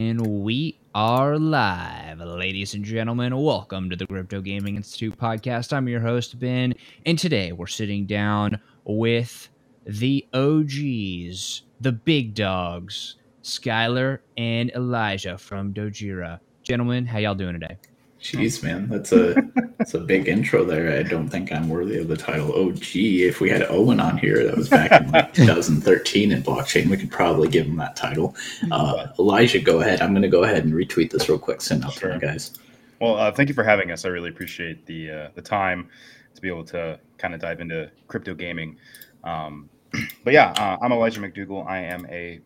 And we are live, ladies and gentlemen. Welcome to the Crypto Gaming Institute podcast. I'm your host, Ben, and today we're sitting down with the OGs, the big dogs, Skylar and Elijah from Dojira. Gentlemen, how y'all doing today? Jeez, man, that's a that's a big intro there. I don't think I'm worthy of the title. Oh, gee, if we had Owen on here, that was back in like 2013 in blockchain, we could probably give him that title. Uh, Elijah, go ahead. I'm going to go ahead and retweet this real quick. Send out sure. to guys. Well, uh, thank you for having us. I really appreciate the uh, the time to be able to kind of dive into crypto gaming. Um, but yeah, uh, I'm Elijah McDougall. I am a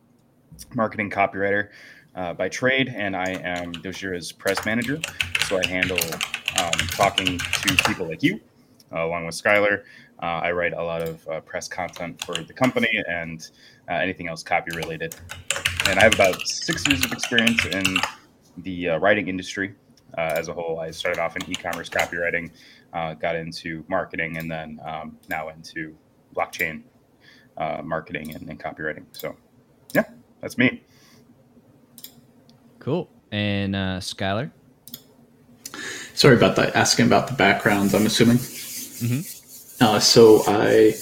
marketing copywriter uh, by trade, and I am Dojira's press manager. So I handle um, talking to people like you, uh, along with Skylar. Uh, I write a lot of uh, press content for the company and uh, anything else copy related. And I have about six years of experience in the uh, writing industry as a whole. I started off in e-commerce copywriting, got into marketing, and then um, now into blockchain marketing and, and copywriting. So, yeah, that's me. Cool. And uh, Skylar? Sorry about that. Asking about the backgrounds, I'm assuming. Mm-hmm. Uh, so I,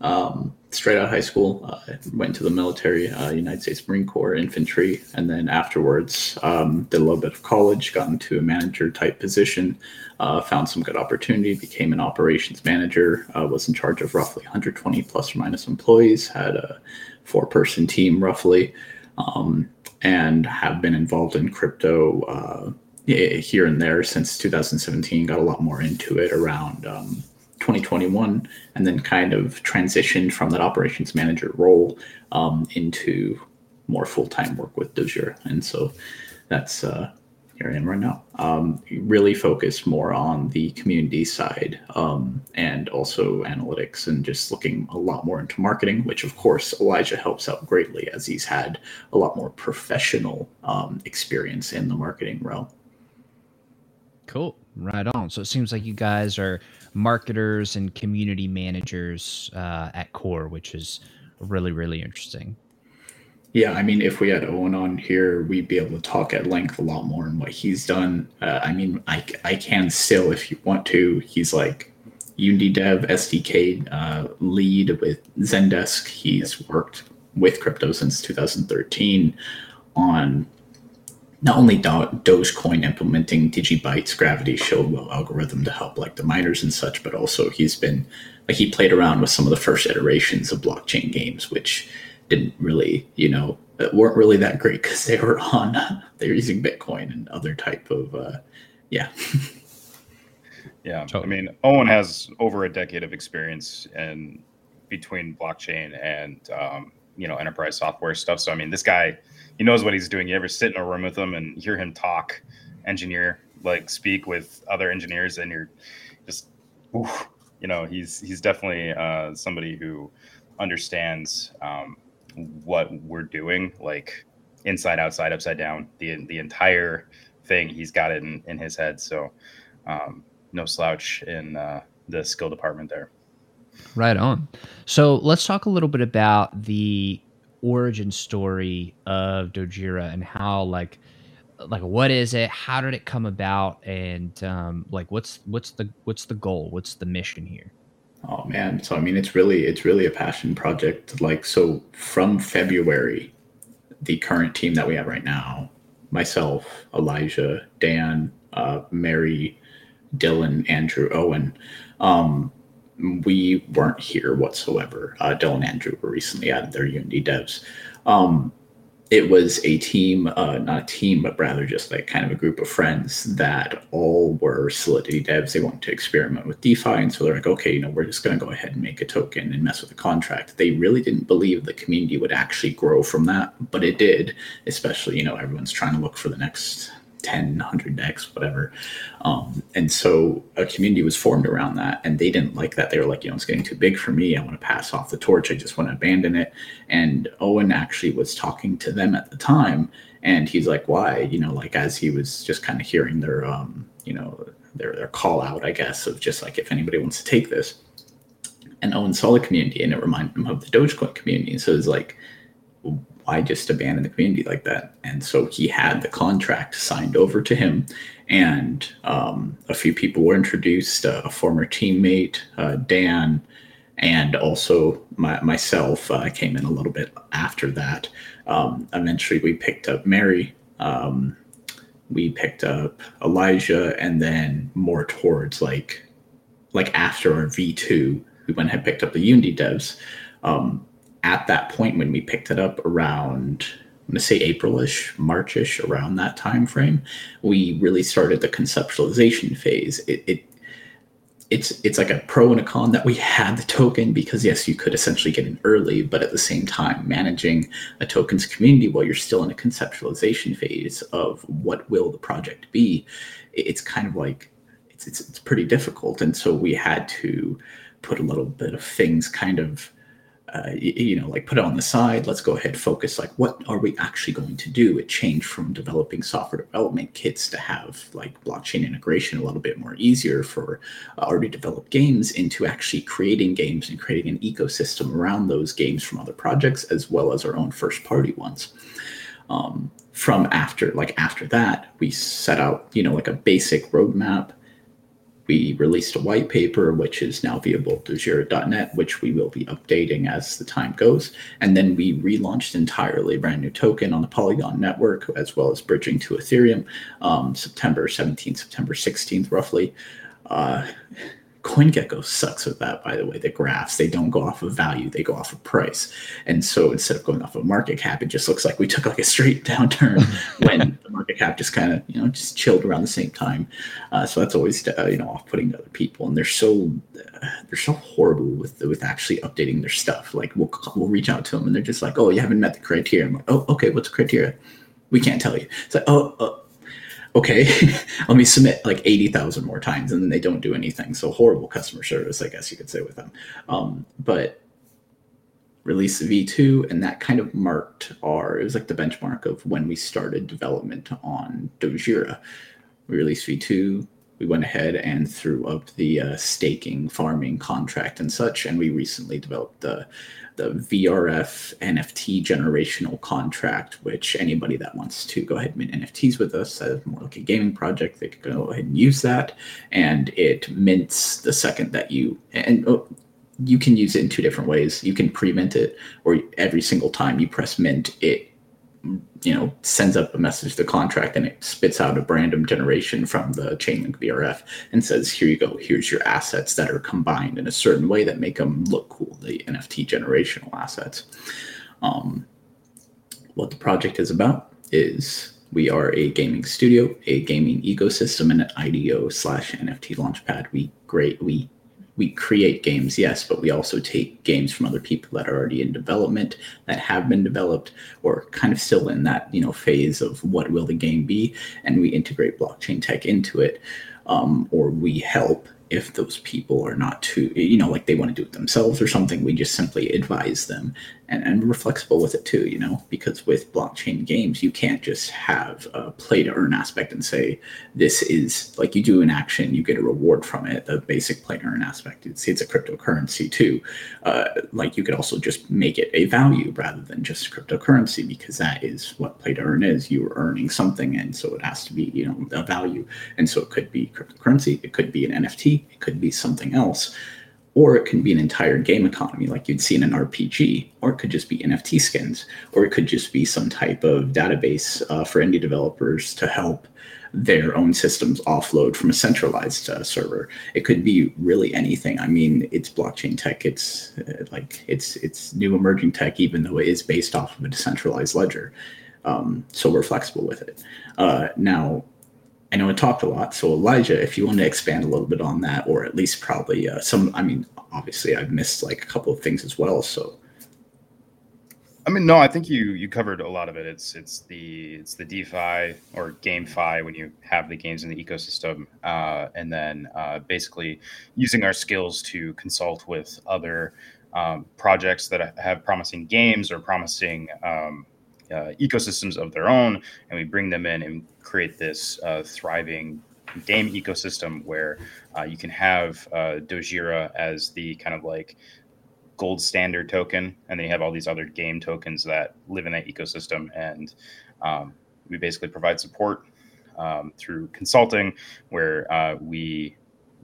um, straight out of high school, uh, went to the military, uh, United States Marine Corps infantry, and then afterwards um, did a little bit of college, got into a manager type position, uh, found some good opportunity, became an operations manager, uh, was in charge of roughly 120 plus or minus employees, had a four person team roughly. Um, and have been involved in crypto uh, here and there since 2017. Got a lot more into it around um, 2021, and then kind of transitioned from that operations manager role um, into more full time work with Dojira. And so that's uh, here I am right now. Um, really focus more on the community side um, and also analytics and just looking a lot more into marketing, which of course Elijah helps out greatly as he's had a lot more professional um, experience in the marketing realm. Cool. Right on. So it seems like you guys are marketers and community managers uh, at core, which is really, really interesting. Yeah, I mean, if we had Owen on here, we'd be able to talk at length a lot more on what he's done. Uh, I mean, I, I can still, if you want to. He's like Unity Dev SDK uh, lead with Zendesk. He's worked with crypto since 2013 on not only Do- Dogecoin implementing Digibyte's Gravity Show algorithm to help like the miners and such, but also he's been like he played around with some of the first iterations of blockchain games, which didn't really, you know, weren't really that great because they were on, they're using Bitcoin and other type of, uh, yeah. yeah. I mean, Owen has over a decade of experience in between blockchain and, um, you know, enterprise software stuff. So, I mean, this guy, he knows what he's doing. You ever sit in a room with him and hear him talk, engineer, like speak with other engineers, and you're just, oof, you know, he's he's definitely uh, somebody who understands um, what we're doing, like inside, outside, upside down, the the entire thing. He's got it in, in his head. So um, no slouch in uh, the skill department there. Right on. So let's talk a little bit about the origin story of Dojira and how like like what is it? How did it come about? And um, like what's what's the what's the goal? What's the mission here? Oh man, so I mean, it's really it's really a passion project. Like so, from February, the current team that we have right now, myself, Elijah, Dan, uh, Mary, Dylan, Andrew, Owen, um, we weren't here whatsoever. Uh, Dylan, Andrew were recently added their Unity devs. Um, it was a team, uh, not a team, but rather just like kind of a group of friends that all were Solidity devs. They wanted to experiment with DeFi. And so they're like, okay, you know, we're just going to go ahead and make a token and mess with a contract. They really didn't believe the community would actually grow from that, but it did, especially, you know, everyone's trying to look for the next 10, 100x, whatever. Um, and so a community was formed around that, and they didn't like that. They were like, you know, it's getting too big for me. I want to pass off the torch. I just want to abandon it. And Owen actually was talking to them at the time, and he's like, why? You know, like as he was just kind of hearing their, um, you know, their their call out, I guess, of just like if anybody wants to take this. And Owen saw the community, and it reminded him of the Dogecoin community. So it's like, why just abandon the community like that? And so he had the contract signed over to him, and um, a few people were introduced. Uh, a former teammate, uh, Dan, and also my, myself. I uh, came in a little bit after that. Um, eventually, we picked up Mary. Um, we picked up Elijah, and then more towards like like after our V two, we went and picked up the Unity devs. Um, at that point, when we picked it up around I'm going to say Aprilish, Marchish, around that time frame, we really started the conceptualization phase. It, it it's it's like a pro and a con that we had the token because yes, you could essentially get in early, but at the same time, managing a tokens community while you're still in a conceptualization phase of what will the project be, it's kind of like it's it's, it's pretty difficult, and so we had to put a little bit of things kind of uh, you, know, like put it on the side. Let's go ahead, focus. Like, what are we actually going to do? It changed from developing software development kits to have like blockchain integration a little bit more easier for already developed games into actually creating games and creating an ecosystem around those games from other projects as well as our own first party ones. Um, from after, like after that, we set out, you know, like a basic roadmap we released a white paper, which is now to Dojira.net, which we will be updating as the time goes. And then we relaunched entirely brand new token on the Polygon network, as well as bridging to Ethereum, um, September 17th, September 16th, roughly. Uh, CoinGecko sucks with that, by the way. The graphs, they don't go off of value, they go off of price. And so instead of going off of market cap, it just looks like we took like a straight downturn when the market cap just kind of, you know, just chilled around the same time. Uh, so that's always, uh, you know, off putting to other people. And they're so, uh, they're so horrible with, with actually updating their stuff. Like we'll, we'll reach out to them and they're just like, oh, you haven't met the criteria. I'm like, oh, okay, what's the criteria? We can't tell you. It's like, oh, uh, okay, let me submit like 80,000 more times and then they don't do anything. So horrible customer service, I guess you could say with them. Um, but release V2 and that kind of marked our, it was like the benchmark of when we started development on Dojira. We released V2, we went ahead and threw up the uh, staking farming contract and such. And we recently developed the the VRF NFT generational contract, which anybody that wants to go ahead and mint NFTs with us, as more like a gaming project, they could go ahead and use that. And it mints the second that you and oh, you can use it in two different ways. You can pre-mint it, or every single time you press mint, it you know sends up a message to the contract and it spits out a random generation from the chainlink vrf and says here you go. Here's your assets that are combined in a certain way that make them look cool the nft generational assets. Um, what the project is about is we are a gaming studio a gaming ecosystem and an ido slash nft launchpad. We great we we create games, yes, but we also take games from other people that are already in development, that have been developed, or kind of still in that you know phase of what will the game be, and we integrate blockchain tech into it, um, or we help if those people are not too, you know, like they want to do it themselves or something, we just simply advise them and, and we're flexible with it too, you know, because with blockchain games, you can't just have a play to earn aspect and say, this is like you do an action, you get a reward from it, the basic play to earn aspect. It's, it's a cryptocurrency too. Uh, like you could also just make it a value rather than just cryptocurrency because that is what play to earn is. You're earning something. And so it has to be, you know, a value. And so it could be cryptocurrency, it could be an NFT, it could be something else or it can be an entire game economy like you'd see in an RPG, or it could just be NFT skins, or it could just be some type of database uh, for indie developers to help their own systems offload from a centralized uh, server. It could be really anything. I mean, it's blockchain tech. It's uh, like it's it's new emerging tech, even though it is based off of a decentralized ledger. Um, so we're flexible with it. Uh, now, I know I talked a lot. So Elijah, if you want to expand a little bit on that, or at least probably uh, some, I mean, obviously I've missed like a couple of things as well. So, I mean, no, I think you you covered a lot of it. It's it's the it's the DeFi or GameFi when you have the games in the ecosystem, uh, and then uh, basically using our skills to consult with other um, projects that have promising games or promising um, uh, ecosystems of their own, and we bring them in and create this uh, thriving game ecosystem where uh, you can have uh, Dojira as the kind of like gold standard token, and then you have all these other game tokens that live in that ecosystem. And um, we basically provide support um, through consulting, where uh, we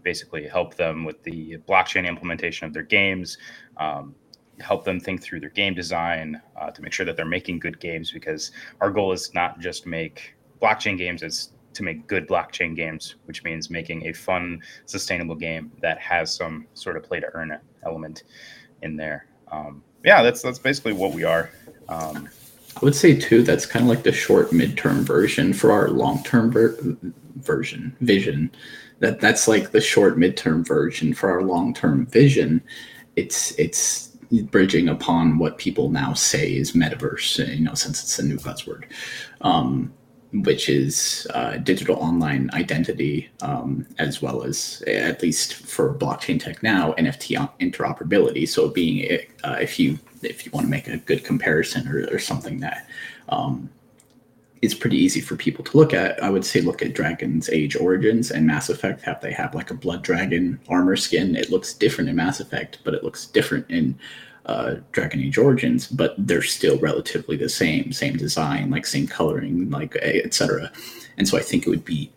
basically help them with the blockchain implementation of their games, um, help them think through their game design uh, to make sure that they're making good games. Because our goal is not just make blockchain games; it's to make good blockchain games, which means making a fun, sustainable game that has some sort of play to earn element in there. Um, yeah, that's that's basically what we are. Um, I would say too that's kind of like the short midterm version for our long term ver- version vision. That that's like the short midterm version for our long term vision. It's it's bridging upon what people now say is metaverse. You know, since it's a new buzzword. Um, which is uh, digital online identity, um, as well as, at least for blockchain tech now, NFT interoperability. So, being uh, if you if you want to make a good comparison or, or something that um, is pretty easy for people to look at, I would say look at Dragon's Age Origins and Mass Effect. Have they have like a blood dragon armor skin? It looks different in Mass Effect, but it looks different in uh, Dragon Age Origins, but they're still relatively the same, same design, like same coloring, like etc. And so I think it would be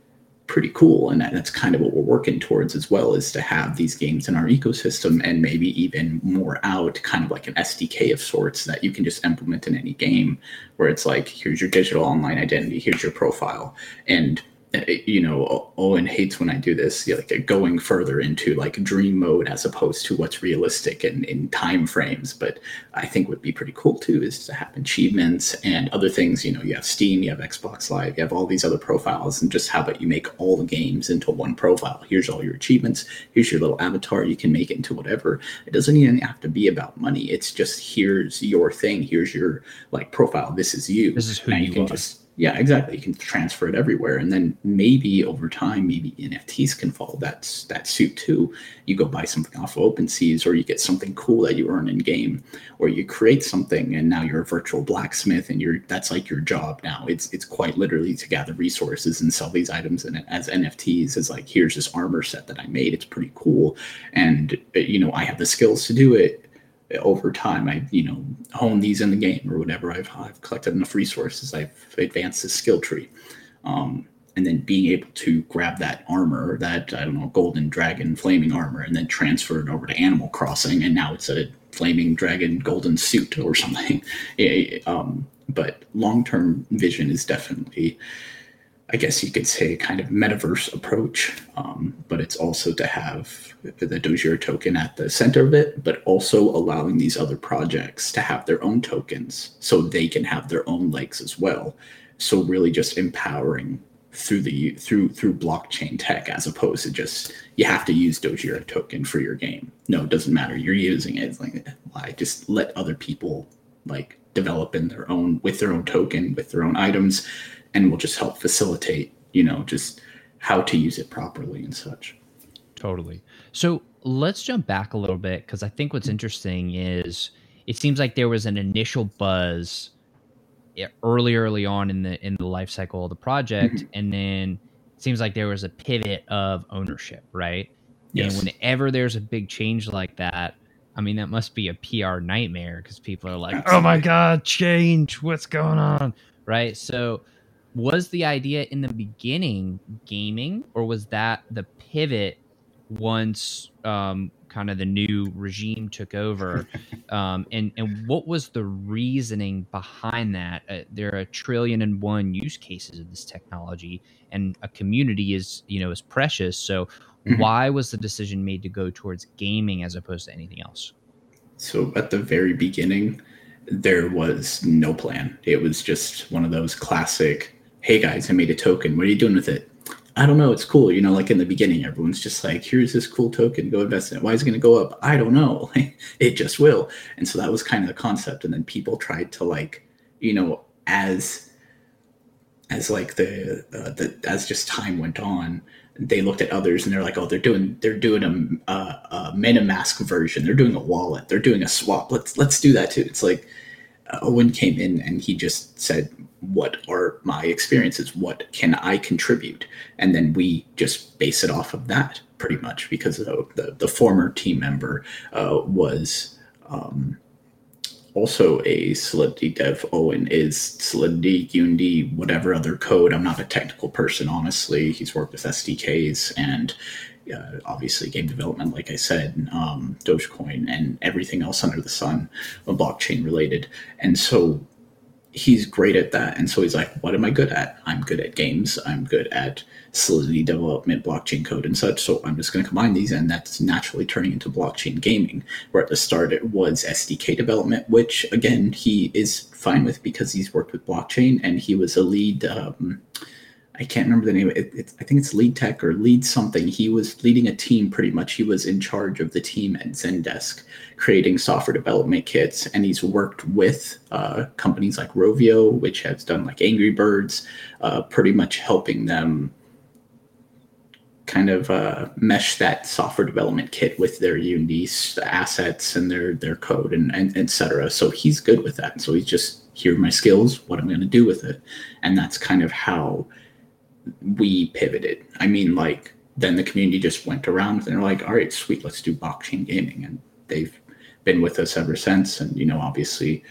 pretty cool, and that's kind of what we're working towards as well, is to have these games in our ecosystem and maybe even more out, kind of like an SDK of sorts that you can just implement in any game, where it's like, here's your digital online identity, here's your profile, and you know, Owen hates when I do this, like going further into like dream mode as opposed to what's realistic and in time frames. But I think would be pretty cool too is to have achievements and other things. You know, you have Steam, you have Xbox Live, you have all these other profiles, and just how about you make all the games into one profile? Here's all your achievements. Here's your little avatar. You can make it into whatever. It doesn't even have to be about money. It's just here's your thing. Here's your like profile. This is you. This is who you, you can are. just yeah, exactly. You can transfer it everywhere, and then maybe over time, maybe NFTs can follow that that suit too. You go buy something off of OpenSeas, or you get something cool that you earn in game, or you create something, and now you're a virtual blacksmith, and you're that's like your job now. It's it's quite literally to gather resources and sell these items and as NFTs. Is like here's this armor set that I made. It's pretty cool, and uh, you know I have the skills to do it over time i you know hone these in the game or whatever. I've, I've collected enough resources. I've advanced the skill tree. Um, and then being able to grab that armor that i don't know golden dragon flaming armor and then transfer it over to animal crossing and now it's a flaming dragon golden suit or something. Um, but long-term vision is definitely I guess you could say, kind of metaverse approach, um, but it's also to have the Dojira token at the center of it, but also allowing these other projects to have their own tokens so they can have their own legs as well. So really, just empowering through the through through blockchain tech as opposed to just you have to use Dojira token for your game. No, it doesn't matter. You're using it. It's like why just let other people like develop in their own with their own token with their own items and will just help facilitate, you know, just how to use it properly and such. Totally. So let's jump back a little bit because I think what's interesting is it seems like there was an initial buzz eh, early, early on in the in the life cycle of the project, mm-hmm. and then it seems like there was a pivot of ownership, right? Yes. And whenever there's a big change like that, I mean, that must be a PR nightmare because people are like, "Oh my god, change! What's going on?" Right? So was the idea in the beginning gaming or was that the pivot once um, kind of the new regime took over? Um, and and what was the reasoning behind that? Uh, there are a trillion and one use cases of this technology and a community is you know is precious. So mm-hmm. why was the decision made to go towards gaming as opposed to anything else? So at the very beginning there was no plan. It was just one of those classic hey guys, I made a token. What are you doing with it? I don't know. It's cool. You know, like in the beginning, everyone's just like, here's this cool token. Go invest in it. Why is it going to go up? I don't know. it just will. And so that was kind of the concept. And then people tried to like, you know, as as like the, uh, the as just time went on, they looked at others and they're like, oh, they're doing they're doing a, a, a MetaMask version. They're doing a wallet. They're doing a swap. Let's let's do that too. It's like Owen came in and he just said, What are my experiences? What can I contribute? And then we just base it off of that pretty much because the, the, the former team member uh, was um, also a Solidity dev. Owen is Solidity, Unity, whatever other code. I'm not a technical person, honestly. He's worked with SDKs and uh, obviously game development, like I said, um, Dogecoin, and everything else under the sun, blockchain related. And so he's great at that. And so he's like, what am I good at? I'm good at games. I'm good at Solidity development, blockchain code, and such. So I'm just going to combine these, and that's naturally turning into blockchain gaming. Where at the start it was SDK development, which again he is fine with because he's worked with blockchain and he was a lead. Um, I can't remember the name. It, it, I think it's lead tech or lead something. He was leading a team pretty much. He was in charge of the team at Zendesk, creating software development kits, and he's worked with uh, companies like Rovio, which has done like Angry Birds, uh, pretty much helping them kind of uh, mesh that software development kit with their Unity assets and their their code and, and etc. So he's good with that. So he's just here are my skills, what I'm going to do with it, and that's kind of how we pivoted. I mean, like then the community just went around and they're like, all right, sweet, let's do blockchain gaming, and they've been with us ever since. And you know, obviously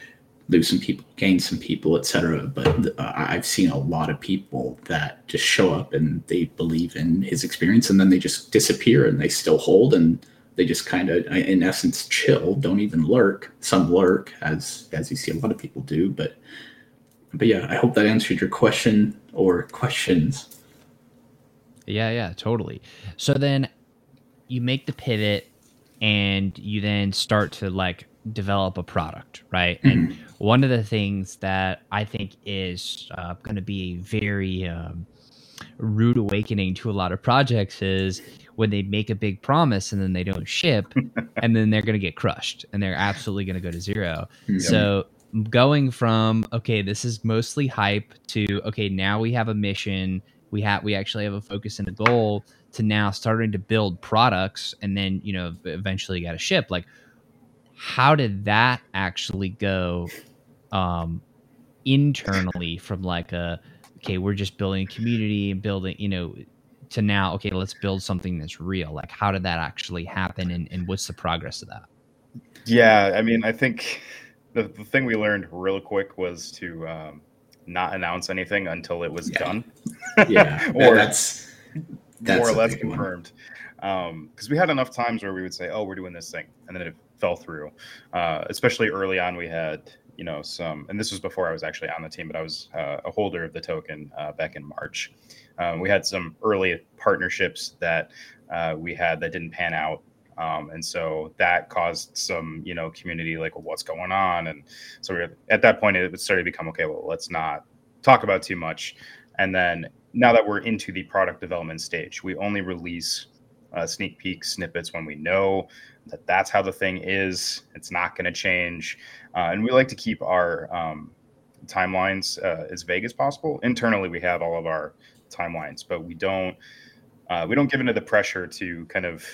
lose some people, gain some people, etc. But uh, I've seen a lot of people that just show up and they believe in his experience, and then they just disappear and they still hold and they just kind of, in essence, chill. Don't even lurk. Some lurk, as as you see a lot of people do. But but yeah, I hope that answered your question or questions. Yeah, yeah, totally. So then you make the pivot and you then start to like develop a product, right? Mm-hmm. And one of the things that I think is uh, going to be a very um, rude awakening to a lot of projects is when they make a big promise and then they don't ship, and then they're going to get crushed and they're absolutely going to go to zero. Yep. So going from okay, this is mostly hype to okay, now we have a mission, we have we actually have a focus and a goal to now starting to build products and then you know eventually got to ship. Like how did that actually go um, internally from like a okay we're just building a community and building you know to now okay let's build something that's real. Like how did that actually happen and, and what's the progress of that? Yeah i mean i think the, the thing we learned real quick was to um, not announce anything until it was yeah. done yeah or that's, that's more or less confirmed because um, we had enough times where we would say oh we're doing this thing and then it fell through. Uh, especially early on, we had you know some, and this was before I was actually on the team, but I was uh, a holder of the token uh, back in March. Um, we had some early partnerships that uh, we had that didn't pan out. Um, and so that caused some, you know, community like, well, what's going on? And so we at that point, it started to become okay. Well, let's not talk about too much. And then now that we're into the product development stage, we only release uh, sneak peek snippets when we know that that's how the thing is. It's not going to change, uh, and we like to keep our um, timelines uh, as vague as possible. Internally, we have all of our timelines, but we don't uh, we don't give into the pressure to kind of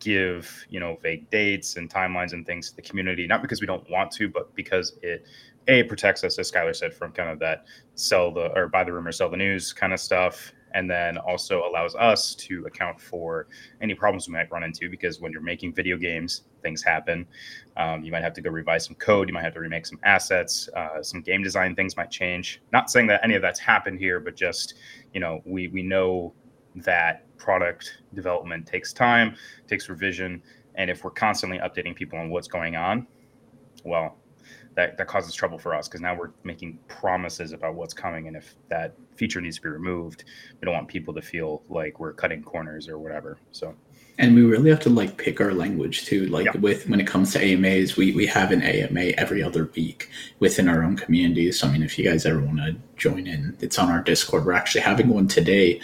give you know vague dates and timelines and things to the community. Not because we don't want to, but because it a protects us, as Skylar said, from kind of that sell the or buy the rumor, sell the news kind of stuff, and then also allows us to account for any problems we might run into because when you're making video games things happen um, you might have to go revise some code you might have to remake some assets uh, some game design things might change not saying that any of that's happened here but just you know we we know that product development takes time takes revision and if we're constantly updating people on what's going on well that, that causes trouble for us because now we're making promises about what's coming and if that feature needs to be removed we don't want people to feel like we're cutting corners or whatever so and we really have to like pick our language too like yeah. with when it comes to amas we we have an ama every other week within our own communities so i mean if you guys ever want to join in it's on our discord we're actually having one today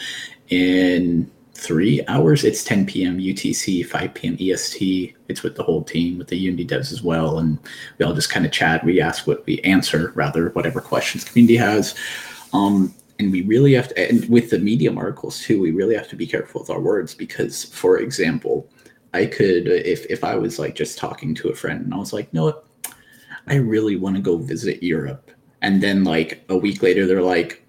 in three hours. It's 10 p.m. UTC, 5 p.m. EST. It's with the whole team, with the Unity devs as well. And we all just kind of chat. We ask what we answer, rather, whatever questions community has. Um, and we really have to, and with the medium articles too, we really have to be careful with our words because, for example, I could, if, if I was like just talking to a friend and I was like, no? I really want to go visit Europe. And then like a week later, they're like,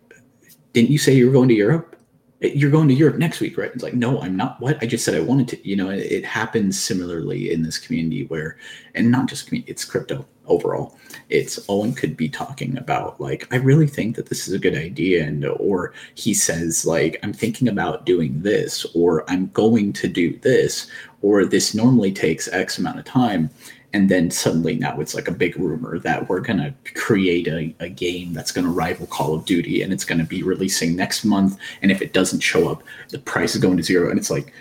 didn't you say you were going to Europe? You're going to Europe next week, right? It's like, no, I'm not. What I just said I wanted to. You know, it, it happens similarly in this community where, and not just community, it's crypto overall. It's Owen could be talking about like, I really think that this is a good idea, and or he says like, I'm thinking about doing this, or I'm going to do this, or this normally takes X amount of time, and then suddenly now it's like a big rumor that we're going to create a, a game that's going to rival call of duty and it's going to be releasing next month. And if it doesn't show up the price is going to zero. And it's like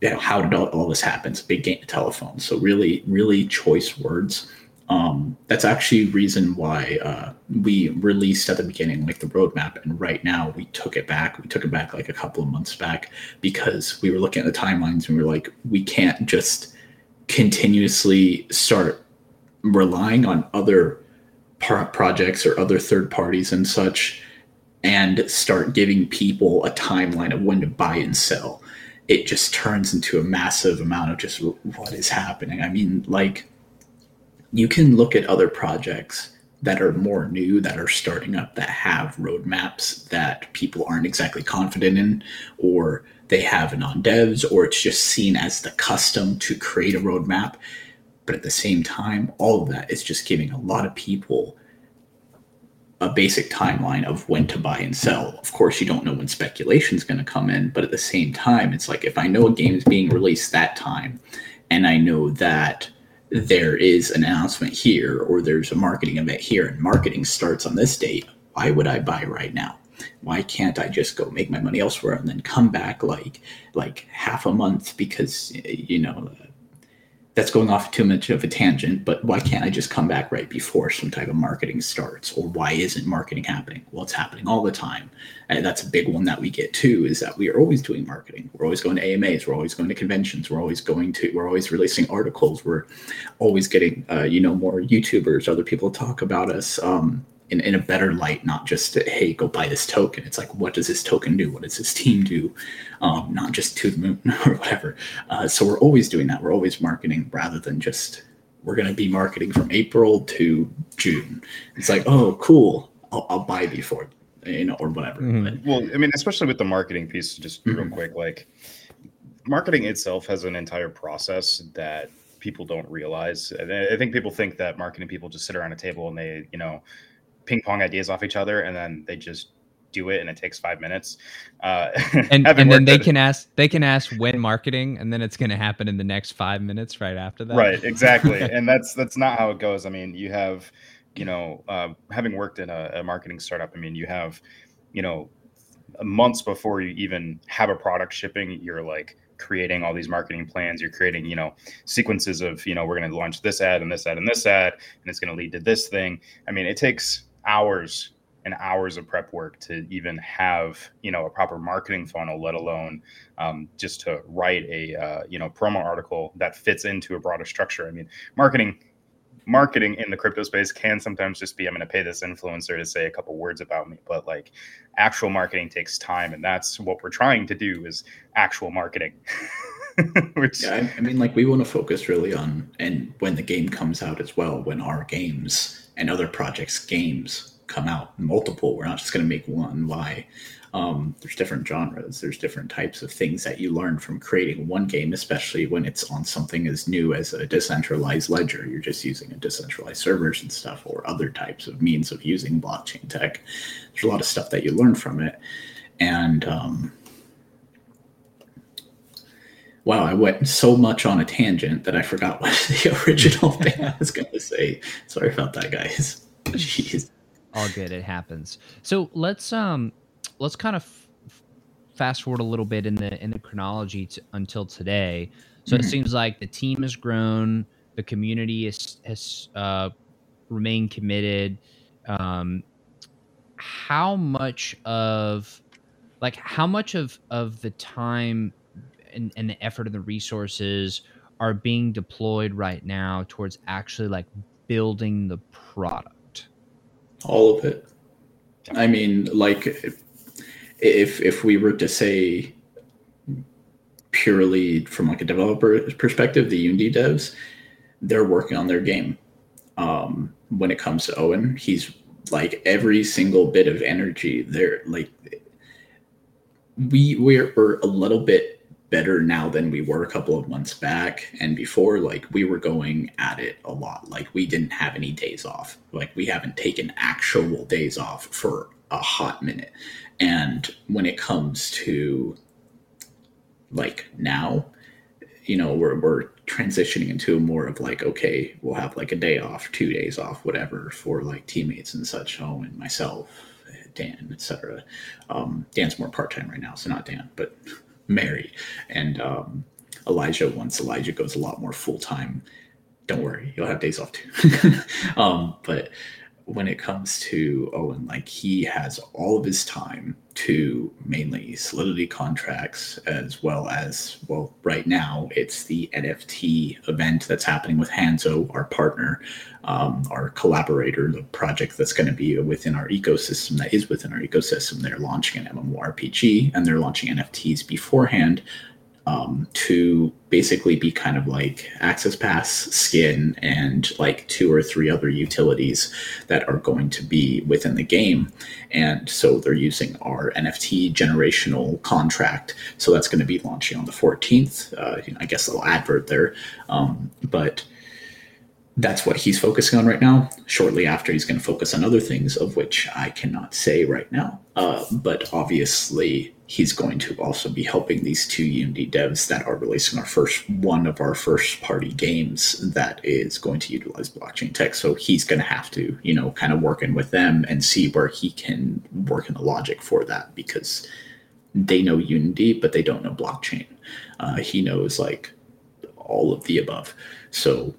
you know how did all, all this happen? It's a big game of telephone. So really really choice words. Um, that's actually reason why uh, we released at the beginning like the roadmap. And right now we took it back. We took it back like a couple of months back because we were looking at the timelines and we were like we can't just continuously start relying on other par- projects or other third parties and such and start giving people a timeline of when to buy and sell it just turns into a massive amount of just what is happening. I mean like you can look at other projects that are more new that are starting up that have roadmaps that people aren't exactly confident in or they have it on devs or it's just seen as the custom to create a roadmap. But at the same time, all of that is just giving a lot of people a basic timeline of when to buy and sell. Of course, you don't know when speculation is going to come in, but at the same time, it's like if I know a game is being released that time and I know that there is an announcement here or there's a marketing event here and marketing starts on this date, why would I buy right now? Why can't I just go make my money elsewhere and then come back like like half a month because you know that's going off too much of a tangent, but why can't I just come back right before some type of marketing starts? Or why isn't marketing happening? Well, it's happening all the time. And that's a big one that we get too, is that we are always doing marketing. We're always going to AMAs, we're always going to conventions, we're always going to, we're always releasing articles, we're always getting, uh, you know, more YouTubers, other people talk about us. Um, in, in a better light, not just hey, go buy this token. It's like, what does this token do? What does this team do? Um, not just to the moon or whatever. Uh, so we're always doing that. We're always marketing rather than just we're going to be marketing from April to June. It's like, oh, cool. I'll, I'll buy before, you know, or whatever. Mm-hmm. Well, I mean, especially with the marketing piece, just mm-hmm. real quick, like marketing itself has an entire process that people don't realize. I think people think that marketing people just sit around a table and they, you know, ping pong ideas off each other, and then they just do it and it takes five minutes. Uh, and, and then they can ask they can ask when marketing and then it's going to happen in the next five minutes right after that. Right exactly. And that's that's not how it goes. I mean you have you know uh, having worked in a, a, marketing startup i mean you have you know months before you even have a product shipping you're like creating all these marketing plans. You're creating you know sequences of you know we're going to launch this ad and this ad and this ad and it's going to lead to this thing. I mean it takes hours and hours of prep work to even have you know a proper marketing funnel let alone um, just to write a uh, you know promo article that fits into a broader structure. I mean marketing marketing in the crypto space can sometimes just be i'm going to pay this influencer to say a couple words about me but like actual marketing takes time and that's what we're trying to do is actual marketing Which... yeah I mean like we want to focus really on and when the game comes out as well when our games and other projects games come out multiple we're not just going to make one why um, there's different genres there's different types of things that you learn from creating one game especially when it's on something as new as a decentralized ledger. You're just using a decentralized servers and stuff or other types of means of using blockchain tech. There's a lot of stuff that you learn from it. And um, wow, I went so much on a tangent that I forgot what the original thing I was going to say. Sorry about that, guys. Jeez. All good. It happens. So let's um let's kind of f- fast forward a little bit in the in the chronology to, until today. So mm-hmm. it seems like the team has grown, the community is, has uh, remained committed. Um, how much of like how much of of the time and, and the effort and the resources are being deployed right now towards actually like building the product? All of it. I mean, like if if we were to say purely from like a developer perspective, the Unity devs, they're working on their game. Um, when it comes to Owen, he's like every single bit of energy. They're like we we're, we're a little bit better now than we were a couple of months back and before like we were going at it a lot. Like we didn't have any days off. Like we haven't taken actual days off for a hot minute. And when it comes to like now you know we're, we're transitioning into more of like okay we'll have like a day off two days off whatever for like teammates and such oh and myself dan etc um, dan's more part-time right now so not dan but mary and um, elijah once elijah goes a lot more full-time don't worry you'll have days off too. Um, but when it comes to Owen, like he has all of his time to mainly Solidity contracts as well as, well, right now it's the NFT event that's happening with Hanzo, our partner, um, our collaborator, the project that's going to be within our ecosystem, that is within our ecosystem. They're launching an MMORPG and they're launching NFTs beforehand um, to basically be kind of like access pass skin and like two or three other utilities that are going to be within the game. And so they're using our nft generational contract. So that's going to be launching on the 14th uh, i guess a little advert there. Um, but that's what he's focusing on right now. Shortly after, he's going to focus on other things, of which I cannot say right now. Uh, but obviously, he's going to also be helping these two Unity devs that are releasing our first one of our first party games that is going to utilize blockchain tech. So he's going to have to, you know, kind of work in with them and see where he can work in the logic for that because they know Unity, but they don't know blockchain. Uh, he knows like all of the above. So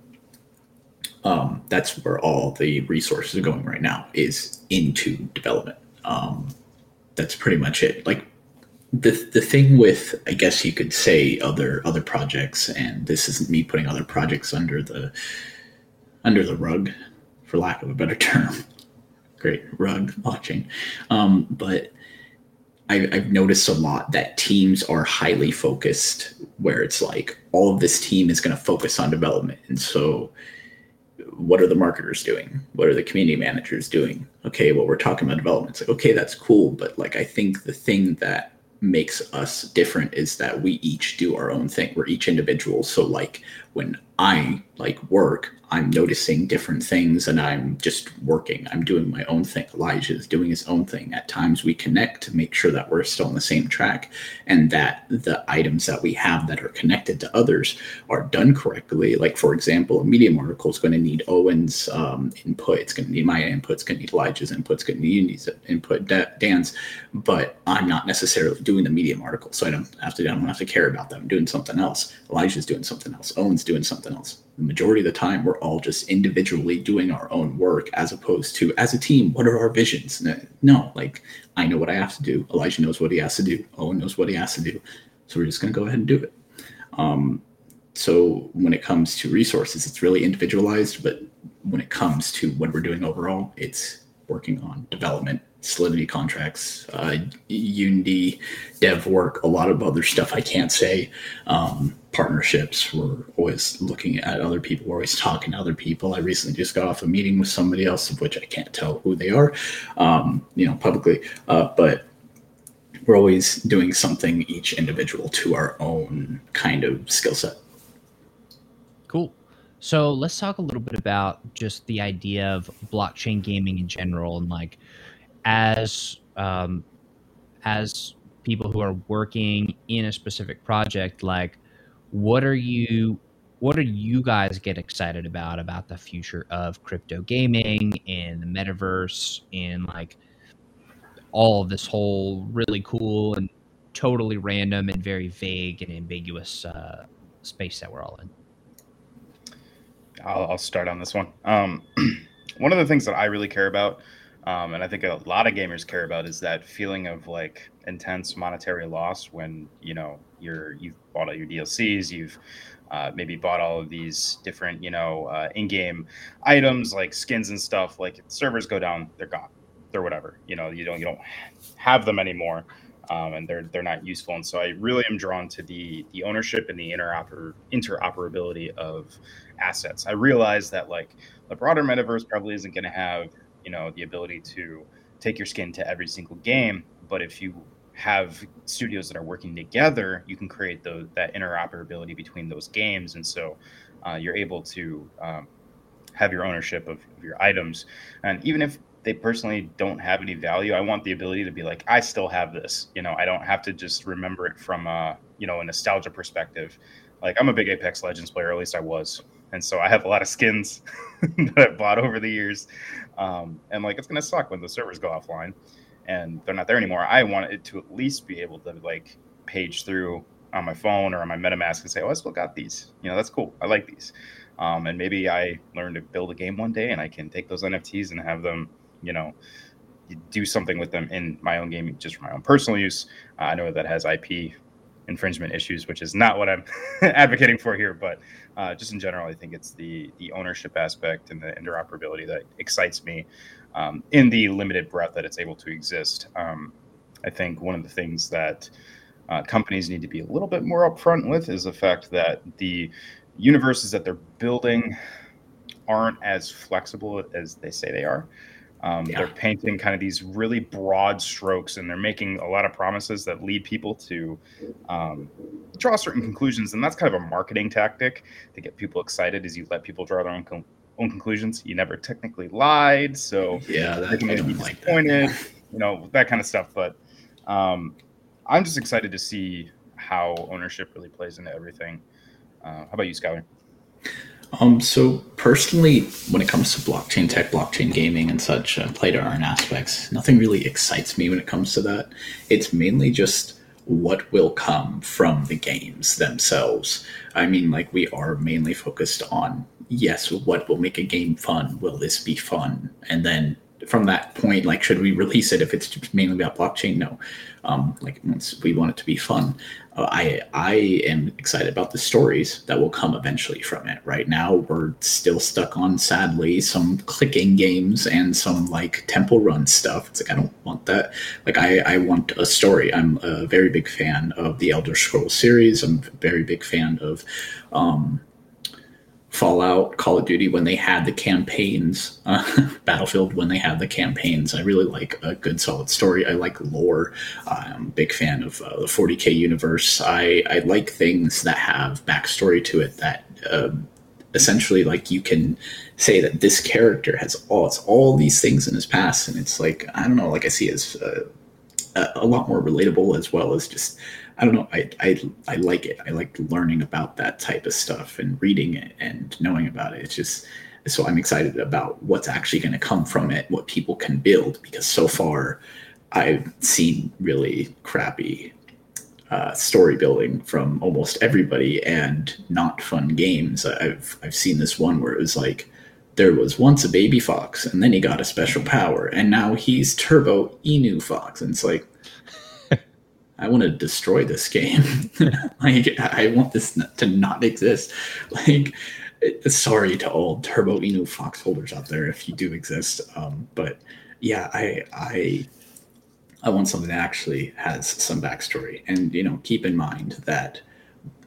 um, that's where all the resources are going right now is into development. Um, that's pretty much it. Like the the thing with I guess you could say other other projects, and this isn't me putting other projects under the under the rug, for lack of a better term. Great rug watching, um, but I, I've noticed a lot that teams are highly focused, where it's like all of this team is going to focus on development, and so what are the marketers doing? What are the community managers doing? Okay, well, we're talking about development. It's like, okay, that's cool. But like, I think the thing that makes us different is that we each do our own thing. We're each individuals. So like when I like work, I'm noticing different things and I'm just working. I'm doing my own thing. Elijah is doing his own thing. At times we connect to make sure that we're still on the same track and that the items that we have that are connected to others are done correctly. Like, for example, a Medium article is going to need Owen's um, input. It's going to need my input. It's going to need Elijah's input. It's going to need Unity's input, Dan's. But I'm not necessarily doing the Medium article. So I don't have to, I don't have to care about them. I'm doing something else. Elijah's doing something else. Owen's doing something else the majority of the time we're all just individually doing our own work as opposed to as a team what are our visions? No like i know what i have to do. Elijah knows what he has to do. Owen knows what he has to do. So we're just going to go ahead and do it. Um, so when it comes to resources it's really individualized but when it comes to what we're doing overall it's working on development Solidity contracts, uh, Unity dev work, a lot of other stuff I can't say. Um, partnerships, we're always looking at other people, we're always talking to other people. I recently just got off a meeting with somebody else, of which I can't tell who they are, um, you know, publicly, uh, but we're always doing something each individual to our own kind of skill set. Cool. So let's talk a little bit about just the idea of blockchain gaming in general and like as um, as people who are working in a specific project like what are you what do you guys get excited about about the future of crypto gaming and the metaverse and like all this whole really cool and totally random and very vague and ambiguous uh, space that we're all in? I'll, I'll start on this one. Um, one of the things that i really care about um, and I think a lot of gamers care about is that feeling of like intense monetary loss when you know you're you've bought all your DLCs, you've uh, maybe bought all of these different you know uh, in-game items like skins and stuff. Like servers go down, they're gone, they're whatever. You know you don't you don't have them anymore. Um, and they're they're not useful. And so I really am drawn to the the ownership and the interoper interoperability of assets. I realize that like the broader metaverse probably isn't going to have you know the ability to take your skin to every single game but if you have studios that are working together, you can create that interoperability between those games, and so uh, you're able to um, have your ownership of, of, your items. And even if they personally don't have any value, I want the ability to be like, I still have this. You know, I don't have to just remember it from a you know a nostalgia perspective. Like I'm a big Apex Legends player, at least I was, and so I have a lot of skins that I bought over the years. Um, and like it's gonna suck when the servers go offline and they're not there anymore. I want it to at least be able to like page through on my phone or on my MetaMask and say, "Oh, I still got these. You know, that's cool. I like these." Um, and maybe I learn to build a game one day, and I can take those NFTs and have them, you know, do something with them in my own game, just for my own personal use. Uh, I know that has IP infringement issues, which is not what I'm advocating for here, but uh, just in general, I think it's the the ownership aspect and the interoperability that excites me um, in the limited breadth that it's able to exist. Um, I think one of the things that uh, companies need to be a little bit more upfront with is the fact that the universes that they're building aren't as flexible as they say they are. Um, yeah. They're painting kind of these really broad strokes, and they're making a lot of promises that lead people to um, draw certain conclusions. And that's kind of a marketing tactic to get people excited Is you let people draw their own con- own conclusions. You never technically lied, so yeah, that, they can be disappointed. Like you know that kind of stuff. But um, I'm just excited to see how ownership really plays into everything. Uh, how about you, Skylar? Um, so personally, when it comes to blockchain tech, blockchain gaming, and such, uh, play to earn aspects, nothing really excites me when it comes to that. It's mainly just what will come from the games themselves. I mean, like we are mainly focused on yes, what will make a game fun? Will this be fun? And then from that point, like, should we release it if it's mainly about blockchain? No. Um, like, once we want it to be fun, uh, I I am excited about the stories that will come eventually from it. Right now, we're still stuck on sadly some clicking games and some like temple run stuff. It's like I don't want that. Like, I I want a story. I'm a very big fan of the Elder Scrolls series. I'm a very big fan of. Um, Fallout, Call of Duty when they had the campaigns, uh, Battlefield when they had the campaigns. I really like a good solid story. I like lore. I'm a big fan of uh, the 40k universe. I, I like things that have backstory to it that um, essentially like you can say that this character has all it's all these things in his past, and it's like I don't know, like I see as uh, a lot more relatable as well as just I don't know. I, I I like it. I like learning about that type of stuff and reading it and knowing about it. It's just so I'm excited about what's actually going to come from it, what people can build. Because so far, I've seen really crappy uh, story building from almost everybody and not fun games. I've I've seen this one where it was like there was once a baby fox and then he got a special power and now he's Turbo Inu Fox and it's like I want to destroy this game. like I want this to not exist. Like sorry to all Turbo Inu Fox holders out there if you do exist. Um, but yeah, I I I want something that actually has some backstory. And you know, keep in mind that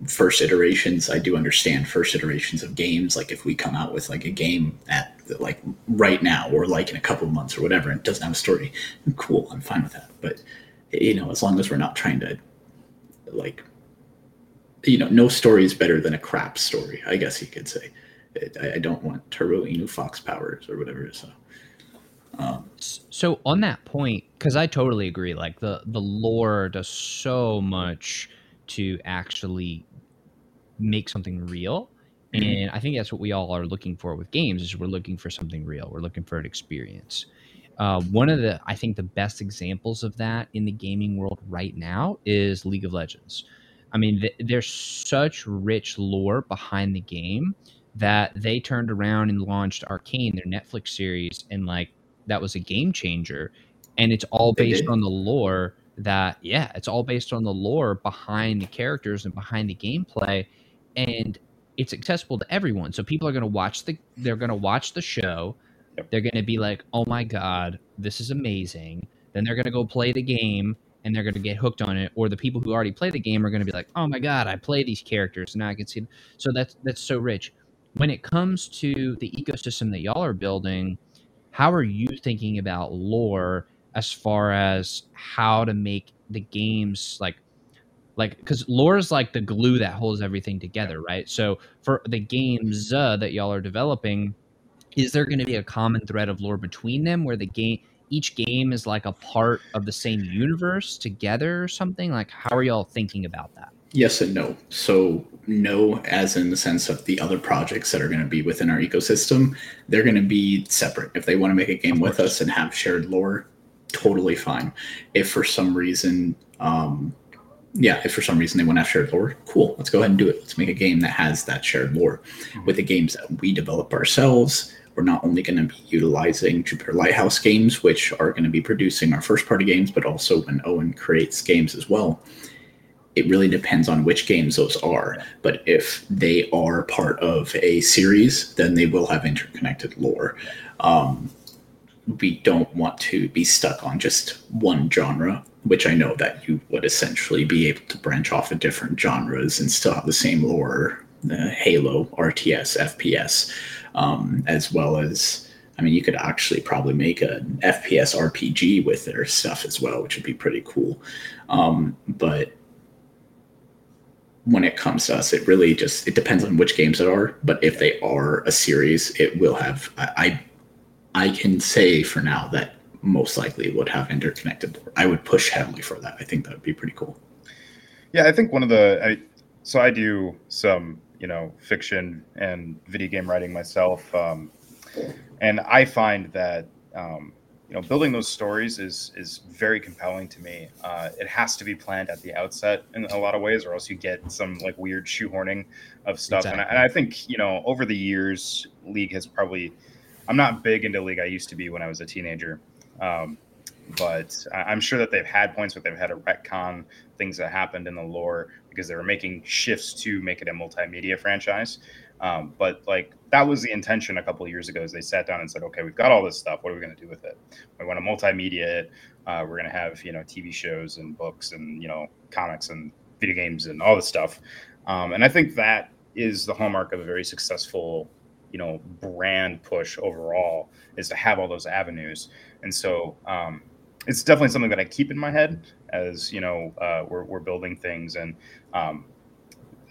first iterations i do understand first iterations of games like if we come out with like a game at like right now or like in a couple of months or whatever and it doesn't have a story cool i'm fine with that but you know, as long as we're not trying to like, you know, no story is better than a crap story. I guess you could say. I, I don't want Turbo Inu Fox powers or whatever. So. Um, so on that point, because I totally agree. Like the the lore does so much to actually make something real, mm-hmm. and I think that's what we all are looking for with games. Is we're looking for something real. We're looking for an experience. Uh, one of the, I think, the best examples of that in the gaming world right now is League of Legends. I mean, th- there's such rich lore behind the game that they turned around and launched Arcane, their Netflix series, and like that was a game changer. And it's all based on the lore that, yeah, it's all based on the lore behind the characters and behind the gameplay. And it's accessible to everyone. So people are going to watch the, they're going to watch the show Yep. They're going to be like, "Oh my god, this is amazing." Then they're going to go play the game and they're going to get hooked on it or the people who already play the game are going to be like, "Oh my god, I play these characters and now I can see." Them. So that's that's so rich. When it comes to the ecosystem that y'all are building, how are you thinking about lore as far as how to make the games like like because lore is like the glue that holds everything together right so for the games uh, that y'all are developing is there going to be a common thread of lore between them where the game each game is like a part of the same universe together or something like how are y'all thinking about that yes and no so no as in the sense of the other projects that are going to be within our ecosystem they're going to be separate if they want to make a game with us and have shared lore totally fine if for some reason um, yeah, if for some reason they want to have shared lore, cool. Let's go ahead and do it. Let's make a game that has that shared lore. Mm-hmm. With the games that we develop ourselves, we're not only going to be utilizing Jupiter Lighthouse games, which are going to be producing our first party games, but also when Owen creates games as well. It really depends on which games those are. But if they are part of a series, then they will have interconnected lore. Um, we don't want to be stuck on just one genre which I know that you would essentially be able to branch off of different genres and still have the same lore, the Halo, RTS, FPS, um, as well as, I mean, you could actually probably make an FPS RPG with their stuff as well, which would be pretty cool. Um, but when it comes to us, it really just it depends on which games it are. But if they are a series, it will have. I I can say for now that most likely would have interconnected. I would push heavily for that. I think that would be pretty cool. Yeah, I think one of the I, so I do some you know fiction and video game writing myself, um, and I find that um, you know building those stories is is very compelling to me. Uh, it has to be planned at the outset in a lot of ways, or else you get some like weird shoehorning of stuff. Exactly. And, I, and I think you know over the years, League has probably. I'm not big into League. I used to be when I was a teenager, um, but I'm sure that they've had points where they've had a retcon things that happened in the lore because they were making shifts to make it a multimedia franchise. Um, but like that was the intention a couple of years ago. Is they sat down and said, "Okay, we've got all this stuff. What are we going to do with it? We want to multimedia it. Uh, we're going to have you know TV shows and books and you know comics and video games and all this stuff." Um, and I think that is the hallmark of a very successful you know brand push overall is to have all those avenues and so um, it's definitely something that I keep in my head as you know uh, we're, we're building things. And um,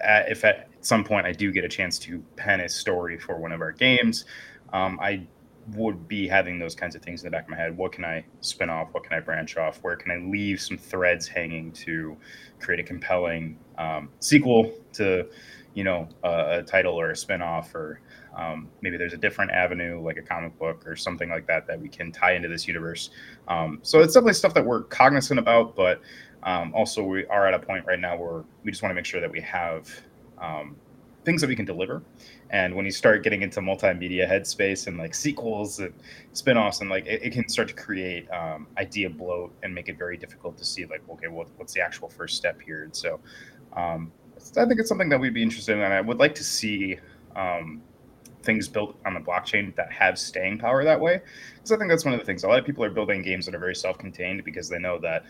at, if at some point I do get a chance to pen a story for one of our games, um, I would be having those kinds of things in the back of my head. What can I spin off? What can I branch off? Where can I leave some threads hanging to create a compelling um, sequel to, you know, a, a title or a spinoff or um, maybe there's a different avenue, like a comic book or something like that, that we can tie into this universe. Um, so it's definitely stuff that we're cognizant about, but um, also we are at a point right now where we just want to make sure that we have um, things that we can deliver. And when you start getting into multimedia headspace and like sequels and spin-offs and like it, it can start to create um, idea bloat and make it very difficult to see like, okay, what, what's the actual first step here? And so um, I think it's something that we'd be interested in. And I would like to see um, things built on the blockchain that have staying power that way. Because I think that's one of the things. A lot of people are building games that are very self-contained because they know that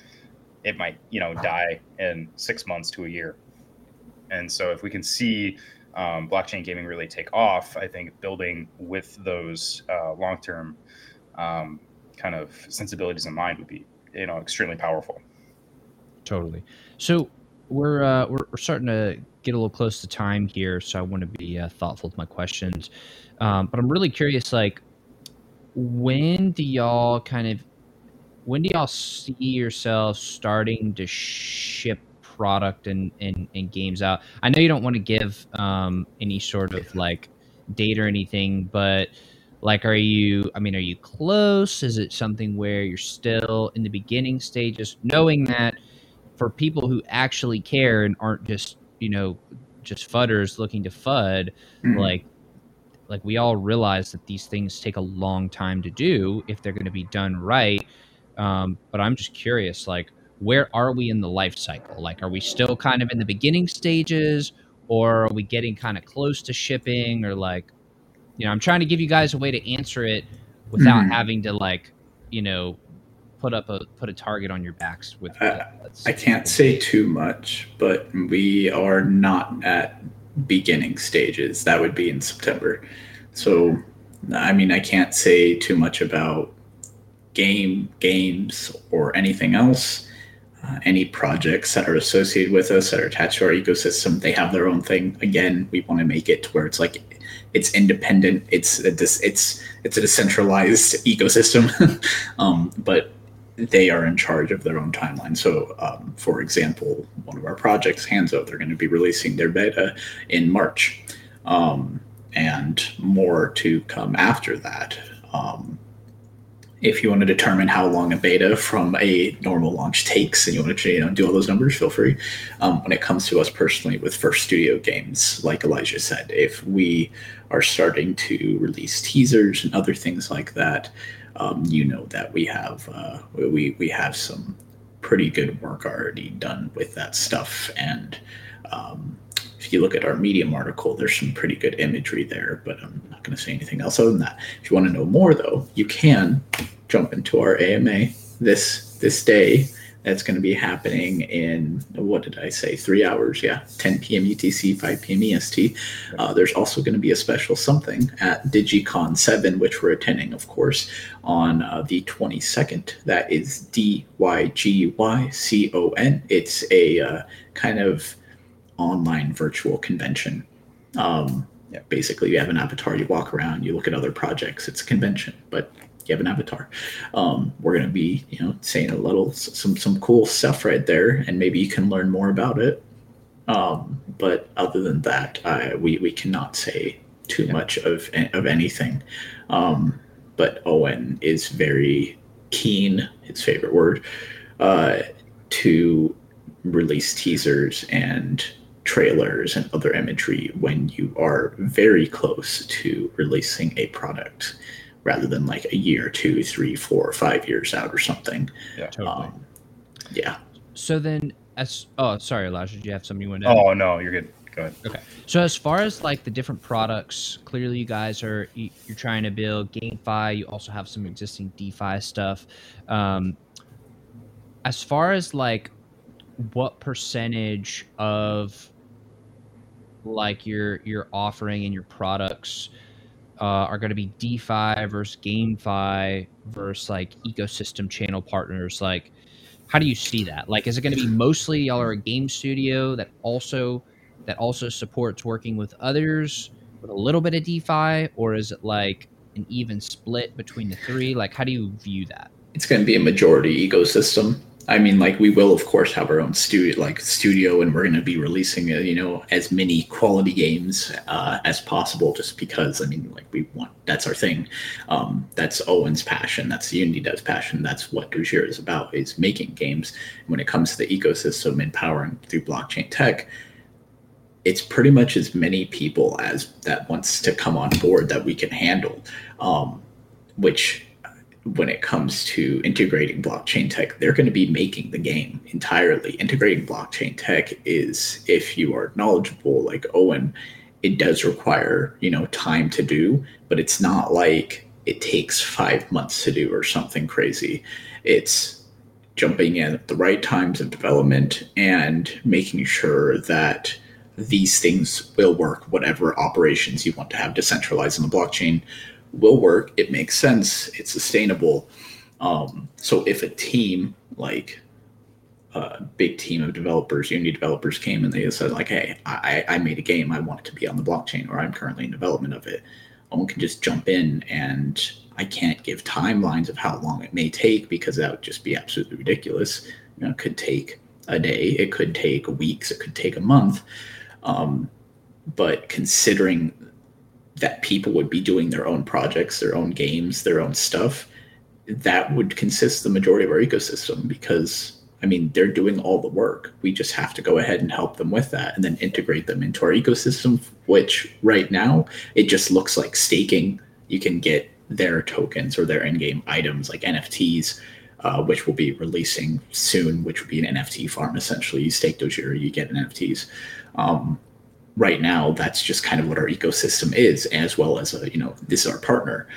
it might, you know, die in six months to a year. And so if we can see um, blockchain gaming really take off, I think building with those uh, long-term um, kind of sensibilities in mind would be, you know, extremely powerful. Totally. So we're uh, we're, we're starting to get a little close to time here, so I want to be uh, thoughtful with my questions. Um, but I'm really curious, like, when do y'all kind of, when do y'all see yourselves starting to ship product and, and, and games out? I know you don't want to give um, any sort of like date or anything, but like, are you, I mean, are you close? Is it something where you're still in the beginning stages, knowing that for people who actually care and aren't just you know just fudders looking to fud mm-hmm. like like we all realize that these things take a long time to do if they're going to be done right um, but i'm just curious like where are we in the life cycle like are we still kind of in the beginning stages or are we getting kind of close to shipping or like you know i'm trying to give you guys a way to answer it without mm-hmm. having to like you know put up a put a target on your backs with. Uh, I can't say too much, but we are not at beginning stages. That would be in September. So, I mean, I can't say too much about game games or anything else. uh, any projects that are associated with us that are attached to our ecosystem, they have their own thing. Again, we want to make it to where it's like it's independent. It's a dis- it's it's a decentralized ecosystem, um, but they are in charge of their own timeline. So, um, for example, one of our projects, Hanzo, they're going to be releasing their beta in March, um, and more to come after that. Um, if you want to determine how long a beta from a normal launch takes and you want to you know, do all those numbers, feel free. Um, when it comes to us personally with first studio games, like Elijah said, if we are starting to release teasers and other things like that, um, you know that we have uh, we we have some pretty good work already done with that stuff and um, if you look at our medium article there's some pretty good imagery there but i'm not going to say anything else other than that if you want to know more though you can jump into our AMA this this day. That's going to be happening in what did I say? Three hours, yeah, 10 p.m. UTC, 5 p.m. EST. Uh, there's also going to be a special something at DygyCon 7, which we're attending, of course, on uh, the 22nd. That is D Y G Y C O N. It's a uh, kind of online virtual convention. Um, yeah, basically, you have an avatar, you walk around, you look at other projects. It's a convention, but you have an avatar. Um, we're going to be, you know, saying a little some some cool stuff right there, and maybe you can learn more about it. Um, but other than that, I, we we cannot say too yeah. much of of anything. Um, but Owen is very keen, his favorite word, uh, to release teasers and trailers and other imagery when you are very close to releasing a product rather than like a year, two, three, four, five years out or something. Yeah, totally. Um, yeah. So then, as oh, sorry, Elijah, did you have something you wanted? To oh no, you're good. Go ahead. Okay. So as far as like the different products, clearly you guys are you're trying to build GameFi. You also have some existing DeFi stuff. Um, as far as like what percentage of like your your offering and your products uh, are going to be DeFi versus GameFi versus like ecosystem channel partners? Like, how do you see that? Like, is it going to be mostly y'all are a game studio that also that also supports working with others with a little bit of DeFi, or is it like an even split between the three? Like, how do you view that? It's going to be a majority ecosystem. I mean, like we will of course have our own studio, like studio, and we're going to be releasing, uh, you know, as many quality games uh, as possible. Just because, I mean, like we want that's our thing. Um, that's Owen's passion. That's Unity Dev's passion. That's what Dojira is about: is making games. When it comes to the ecosystem, empowering through blockchain tech, it's pretty much as many people as that wants to come on board that we can handle. Um, which when it comes to integrating blockchain tech, they're going to be making the game entirely. Integrating blockchain tech is, if you are knowledgeable like Owen, it does require, you know, time to do, but it's not like it takes five months to do or something crazy. It's jumping in at the right times of development and making sure that these things will work, whatever operations you want to have decentralized in the blockchain will work. It makes sense. It's sustainable. Um, so if a team like a big team of developers, Unity developers came and they said like, "Hey, I, I made a game. I want it to be on the blockchain, or I'm currently in development of it." One can just jump in, and I can't give timelines of how long it may take because that would just be absolutely ridiculous. You know, it could take a day, it could take weeks, it could take a month. Um, but considering that people would be doing their own projects, their own games, their own stuff, that would consist the majority of our ecosystem because I mean they're doing all the work. We just have to go ahead and help them with that and then integrate them into our ecosystem, which right now it just looks like staking. You can get their tokens or their in-game items like NFTs, uh, which will be releasing soon, which would be an NFT farm essentially. You stake Dojira, you get NFTs. Um, right now that's just kind of what our ecosystem is as well as a you know this is our partner.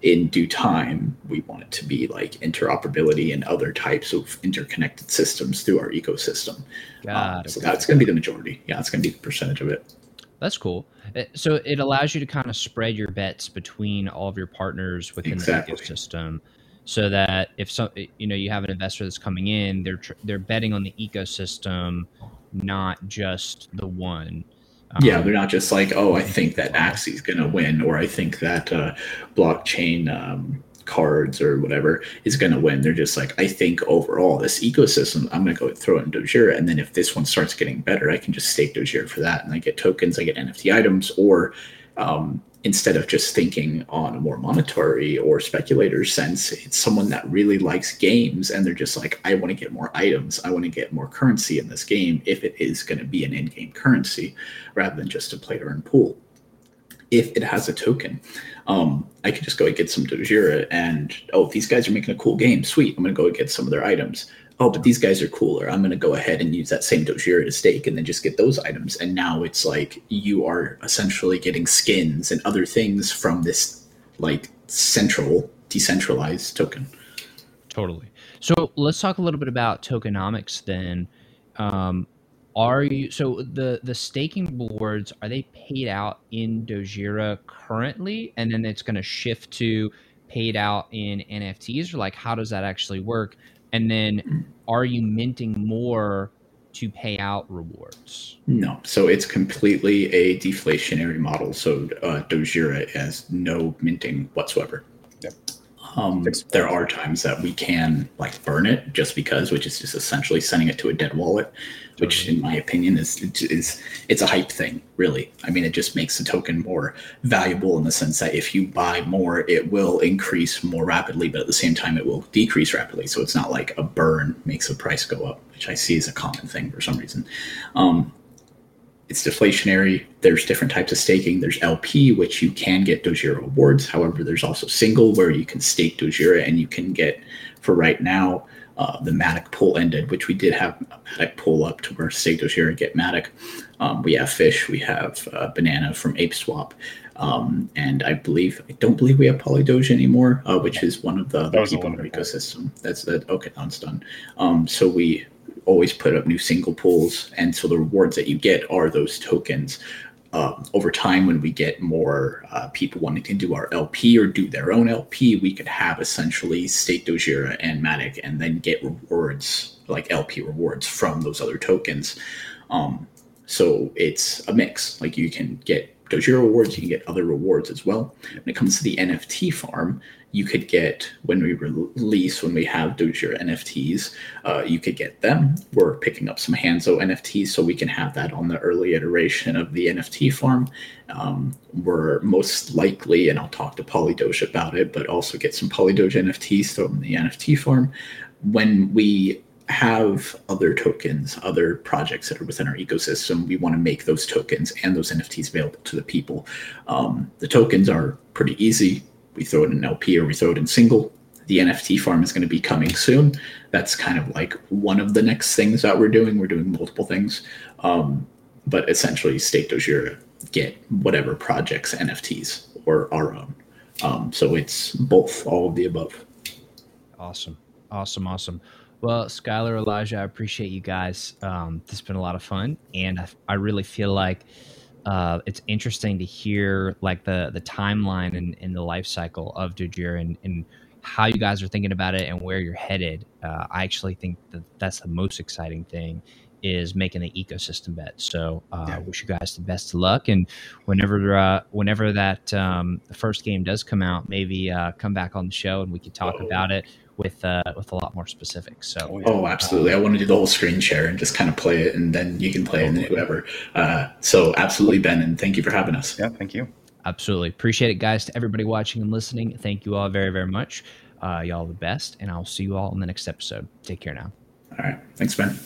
In due time we want it to be like interoperability and other types of interconnected systems through our ecosystem. Um, so that's going to be the majority. Yeah it's going to be the percentage of it. That's cool. Uh, so it allows you to kind of spread your bets between all of your partners within exactly. the ecosystem so that if some you know you have an investor that's coming in, they're tr- they're betting on the ecosystem, not just the one. Yeah, they're not just like, oh, I think that Axie's going to win, or I think that uh, blockchain um, cards or whatever is going to win. They're just like, I think overall this ecosystem, I'm going to go throw it in Dojira, and then if this one starts getting better, I can just stake Dojira for that, and I get tokens, I get NFT items, or um, instead of just thinking on a more monetary or speculator sense, it's someone that really likes games and they're just like, I want to get more items. I want to get more currency in this game if it is going to be an in game currency rather than just a play to earn pool. If it has a token, um, I could just go and get some Dojira and, oh, these guys are making a cool game. Sweet. I'm going to go get some of their items oh, but these guys are cooler. I'm going to go ahead and use that same Dojira to stake and then just get those items. And now it's like you are essentially getting skins and other things from this like central, decentralized token. Totally. So let's talk a little bit about tokenomics then. Um, are you so the the staking boards are they paid out in Dojira currently and then it's going to shift to paid out in NFTs or like how does that actually work? And then are you minting more to pay out rewards? No. So it's completely a deflationary model. So uh, Dojira has no minting whatsoever. Yep. Um, there are times that we can like burn it just because, which is just essentially sending it to a dead wallet, which in my opinion is is it's a hype thing, really. I mean, it just makes the token more valuable in the sense that if you buy more, it will increase more rapidly, but at the same time, it will decrease rapidly. So it's not like a burn makes the price go up, which I see as a common thing for some reason. Um, it's deflationary. There's different types of staking. There's LP, which you can get Dojira rewards. However, there's also single, where you can stake Dojira and you can get, for right now, uh, the Matic pool ended, which we did have Matic pull up to where stake Dojira and get Matic. Um, we have Fish, we have uh, Banana from ApeSwap. Um, and I believe I don't believe we have Polydoge anymore, uh, which is one of the, the people in our ecosystem. That's that. Okay, that's done. Um, so we always put up new single pools, and so the rewards that you get are those tokens. Um, over time, when we get more uh, people wanting to do our LP or do their own LP, we could have essentially State Dojira and Matic and then get rewards like LP rewards from those other tokens. Um, so it's a mix. Like you can get Dojira rewards, you can get other rewards as well. When it comes to the NFT farm, you could get when we release when we have Dojira NFTs, uh, you could get them. We're picking up some Hanzo NFTs, so we can have that on the early iteration of the NFT farm. Um, we're most likely, and I'll talk to Polydoge about it, but also get some Polydoge NFTs from the NFT farm. When we have other tokens, other projects that are within our ecosystem, we want to make those tokens and those NFTs available to the people. Um, the tokens are pretty easy. We throw it in LP or we throw it in single. The NFT farm is going to be coming soon. That's kind of like one of the next things that we're doing. We're doing multiple things, um, but essentially, Stake Dojira get whatever projects NFTs or our own. Um, so it's both, all of the above. Awesome, awesome, awesome. Well, Skylar, Elijah, I appreciate you guys. Um, this has been a lot of fun, and I, I really feel like uh, it's interesting to hear like the the timeline and, and the life cycle of Dojira and, and how you guys are thinking about it and where you're headed. Uh, I actually think that that's the most exciting thing is making the ecosystem bet. So uh, yeah. I wish you guys the best of luck. And whenever uh, whenever that um, the first game does come out, maybe uh, come back on the show and we could talk Whoa. about it with uh, with a lot more specifics. So oh, oh absolutely, I want to do the whole screen share and just kind of play it, and then you can play it and whoever. Uh, so absolutely, Ben, and thank you for having us. Yeah, thank you. Absolutely appreciate it, guys. To everybody watching and listening, thank you all very very much. Uh, y'all the best, and I'll see you all in the next episode. Take care now. All right, thanks, Ben.